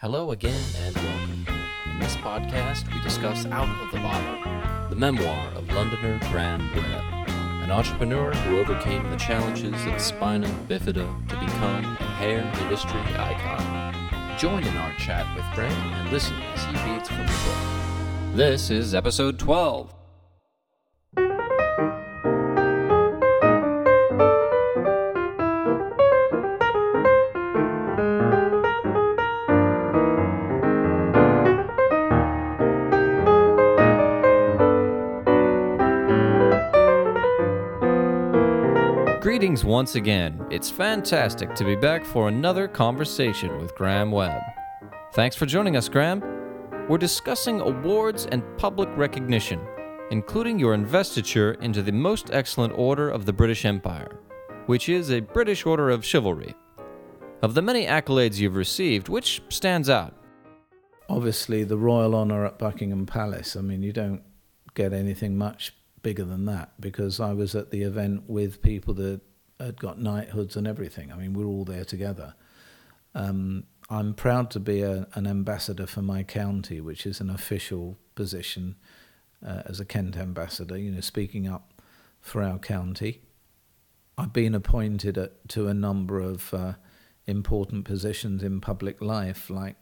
Hello again and welcome. In this podcast, we discuss Out of the Bottle, the memoir of Londoner Graham Webb, an entrepreneur who overcame the challenges of spina bifida to become a hair industry icon. Join in our chat with Graham and listen as he reads from the book. This is episode 12. Greetings once again. It's fantastic to be back for another conversation with Graham Webb. Thanks for joining us, Graham. We're discussing awards and public recognition, including your investiture into the Most Excellent Order of the British Empire, which is a British order of chivalry. Of the many accolades you've received, which stands out? Obviously, the Royal Honour at Buckingham Palace. I mean, you don't get anything much bigger than that because I was at the event with people that had got knighthoods and everything. I mean, we're all there together. Um, I'm proud to be a, an ambassador for my county, which is an official position uh, as a Kent ambassador, you know, speaking up for our county. I've been appointed at, to a number of uh, important positions in public life, like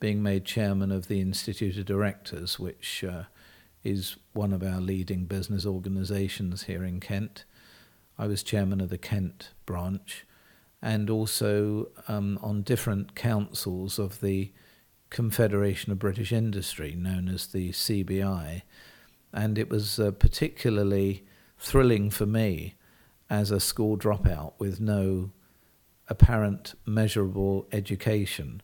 being made chairman of the Institute of Directors, which uh, is one of our leading business organisations here in Kent. I was chairman of the Kent branch and also um, on different councils of the Confederation of British Industry, known as the CBI. And it was uh, particularly thrilling for me as a school dropout with no apparent measurable education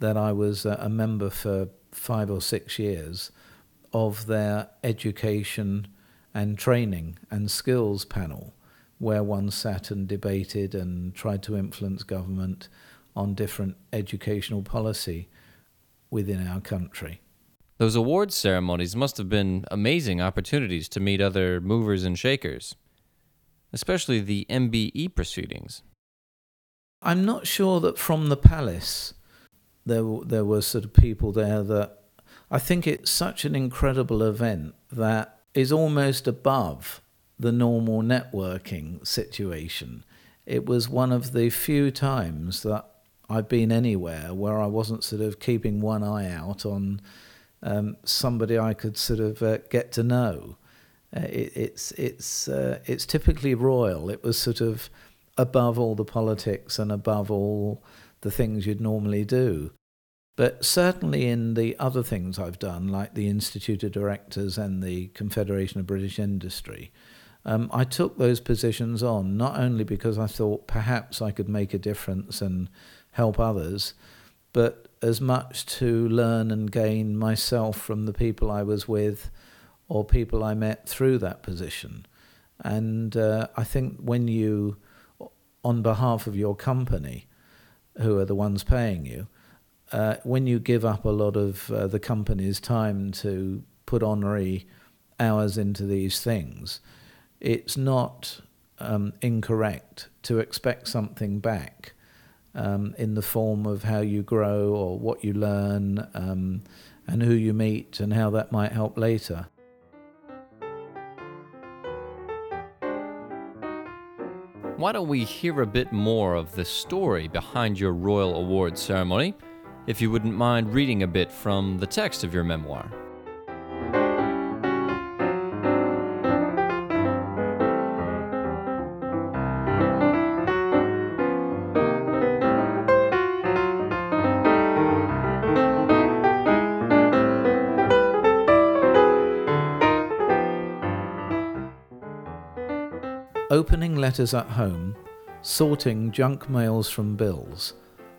that I was uh, a member for five or six years of their education and training and skills panel, where one sat and debated and tried to influence government on different educational policy within our country. Those awards ceremonies must have been amazing opportunities to meet other movers and shakers, especially the MBE proceedings. I'm not sure that from the palace there there were sort of people there that I think it's such an incredible event that is almost above the normal networking situation. It was one of the few times that I've been anywhere where I wasn't sort of keeping one eye out on um, somebody I could sort of uh, get to know. Uh, it, it's it's uh, it's typically royal. It was sort of above all the politics and above all the things you'd normally do. But certainly in the other things I've done, like the Institute of Directors and the Confederation of British Industry, um, I took those positions on not only because I thought perhaps I could make a difference and help others, but as much to learn and gain myself from the people I was with or people I met through that position. And uh, I think when you, on behalf of your company, who are the ones paying you, uh, when you give up a lot of uh, the company's time to put honorary hours into these things, it's not um, incorrect to expect something back um, in the form of how you grow or what you learn um, and who you meet and how that might help later. Why don't we hear a bit more of the story behind your Royal Award ceremony? If you wouldn't mind reading a bit from the text of your memoir. Opening letters at home, sorting junk mails from bills,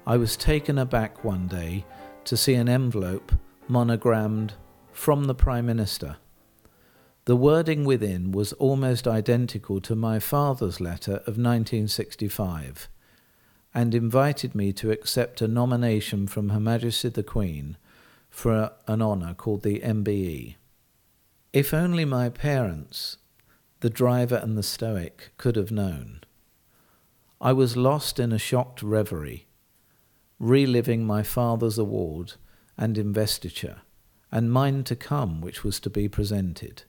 I was taken aback one day to see an envelope monogrammed from the Prime Minister. The wording within was almost identical to my father's letter of 1965 and invited me to accept a nomination from Her Majesty the Queen for an honour called the MBE. If only my parents, the driver and the stoic, could have known. I was lost in a shocked reverie reliving my father's award and investiture, and mine to come, which was to be presented,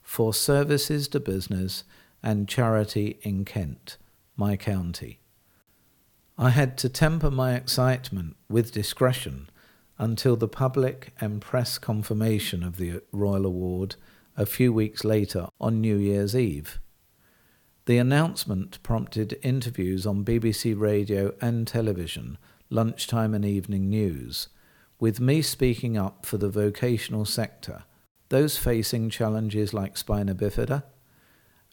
for services to business and charity in Kent, my county. I had to temper my excitement with discretion until the public and press confirmation of the Royal Award a few weeks later on New Year's Eve. The announcement prompted interviews on BBC radio and television, lunchtime and evening news, with me speaking up for the vocational sector, those facing challenges like spina bifida,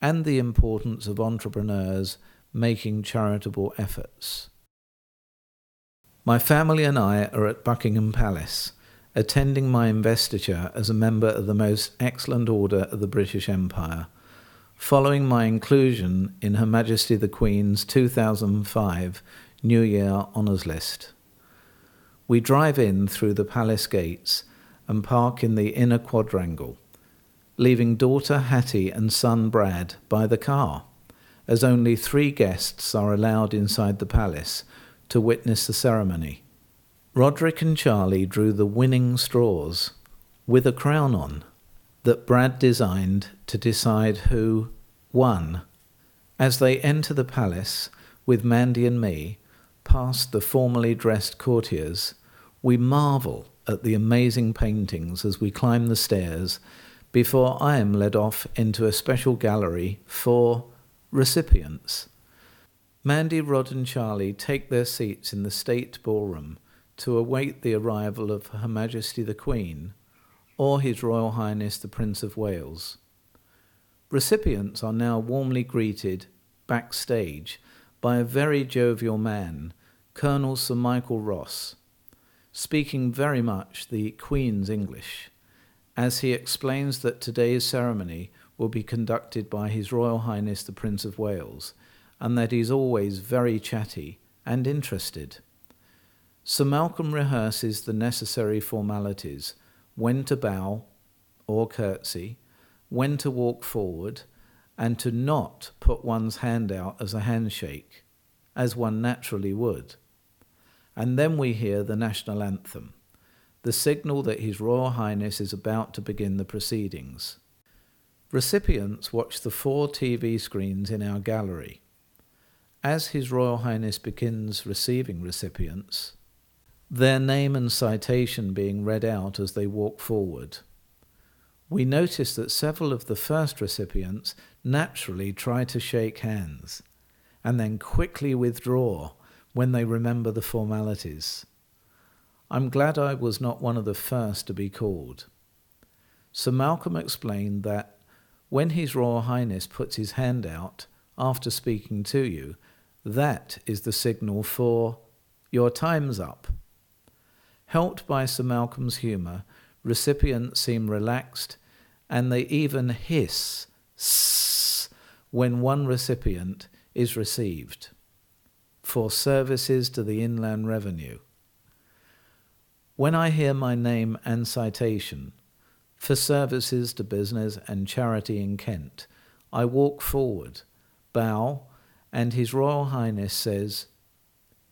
and the importance of entrepreneurs making charitable efforts. My family and I are at Buckingham Palace, attending my investiture as a member of the most excellent order of the British Empire, following my inclusion in Her Majesty the Queen's 2005 New Year Honours List. We drive in through the palace gates and park in the inner quadrangle, leaving daughter Hattie and son Brad by the car, as only three guests are allowed inside the palace to witness the ceremony. Roderick and Charlie drew the winning straws with a crown on that Brad designed to decide who won. As they enter the palace with Mandy and me, past the formally dressed courtiers, we marvel at the amazing paintings as we climb the stairs before I am led off into a special gallery for recipients. Mandy, Rod, and Charlie take their seats in the state ballroom to await the arrival of Her Majesty the Queen or His Royal Highness the Prince of Wales. Recipients are now warmly greeted backstage by a very jovial man, Colonel Sir Michael Ross, speaking very much the Queen's English, as he explains that today's ceremony will be conducted by His Royal Highness the Prince of Wales and that he's always very chatty and interested. Sir Malcolm rehearses the necessary formalities when to bow or curtsy, when to walk forward, and to not put one's hand out as a handshake, as one naturally would. And then we hear the national anthem, the signal that His Royal Highness is about to begin the proceedings. Recipients watch the four TV screens in our gallery as His Royal Highness begins receiving recipients, their name and citation being read out as they walk forward, we notice that several of the first recipients naturally try to shake hands and then quickly withdraw when they remember the formalities. I'm glad I was not one of the first to be called. Sir Malcolm explained that when His Royal Highness puts his hand out after speaking to you, that is the signal for your time's up. Helped by Sir Malcolm's humour, recipients seem relaxed and they even hiss when one recipient is received for services to the Inland Revenue. When I hear my name and citation for services to business and charity in Kent, I walk forward, bow, and His Royal Highness says,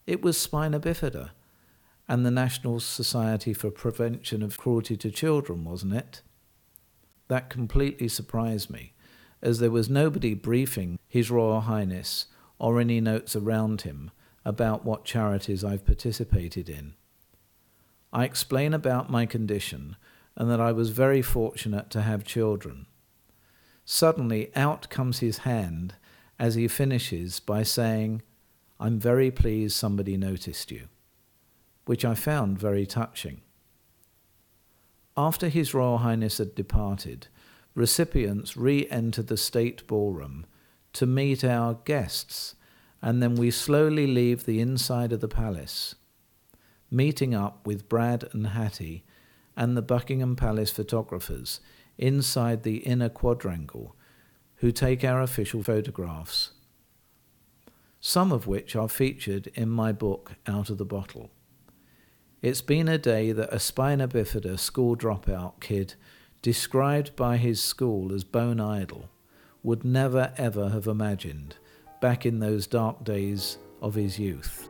It was spina bifida and the National Society for Prevention of Cruelty to Children, wasn't it? That completely surprised me, as there was nobody briefing His Royal Highness or any notes around him about what charities I've participated in. I explain about my condition and that I was very fortunate to have children. Suddenly, out comes his hand as he finishes by saying, I'm very pleased somebody noticed you, which I found very touching. After His Royal Highness had departed, recipients re entered the state ballroom to meet our guests, and then we slowly leave the inside of the palace, meeting up with Brad and Hattie and the Buckingham Palace photographers inside the inner quadrangle who take our official photographs, some of which are featured in my book Out of the Bottle. It's been a day that a spina bifida school dropout kid, described by his school as bone idle, would never ever have imagined back in those dark days of his youth.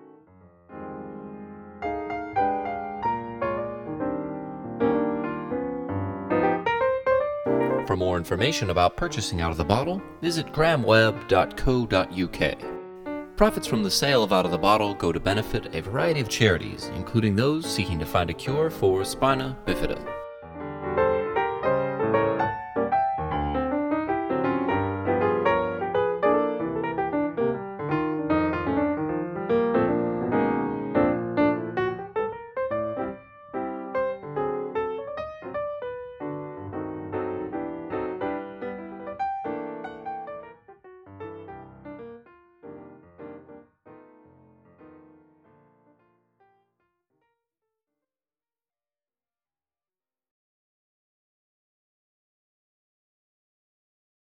For more information about purchasing out of the bottle, visit grahamwebb.co.uk. Profits from the sale of Out of the Bottle go to benefit a variety of charities, including those seeking to find a cure for spina bifida.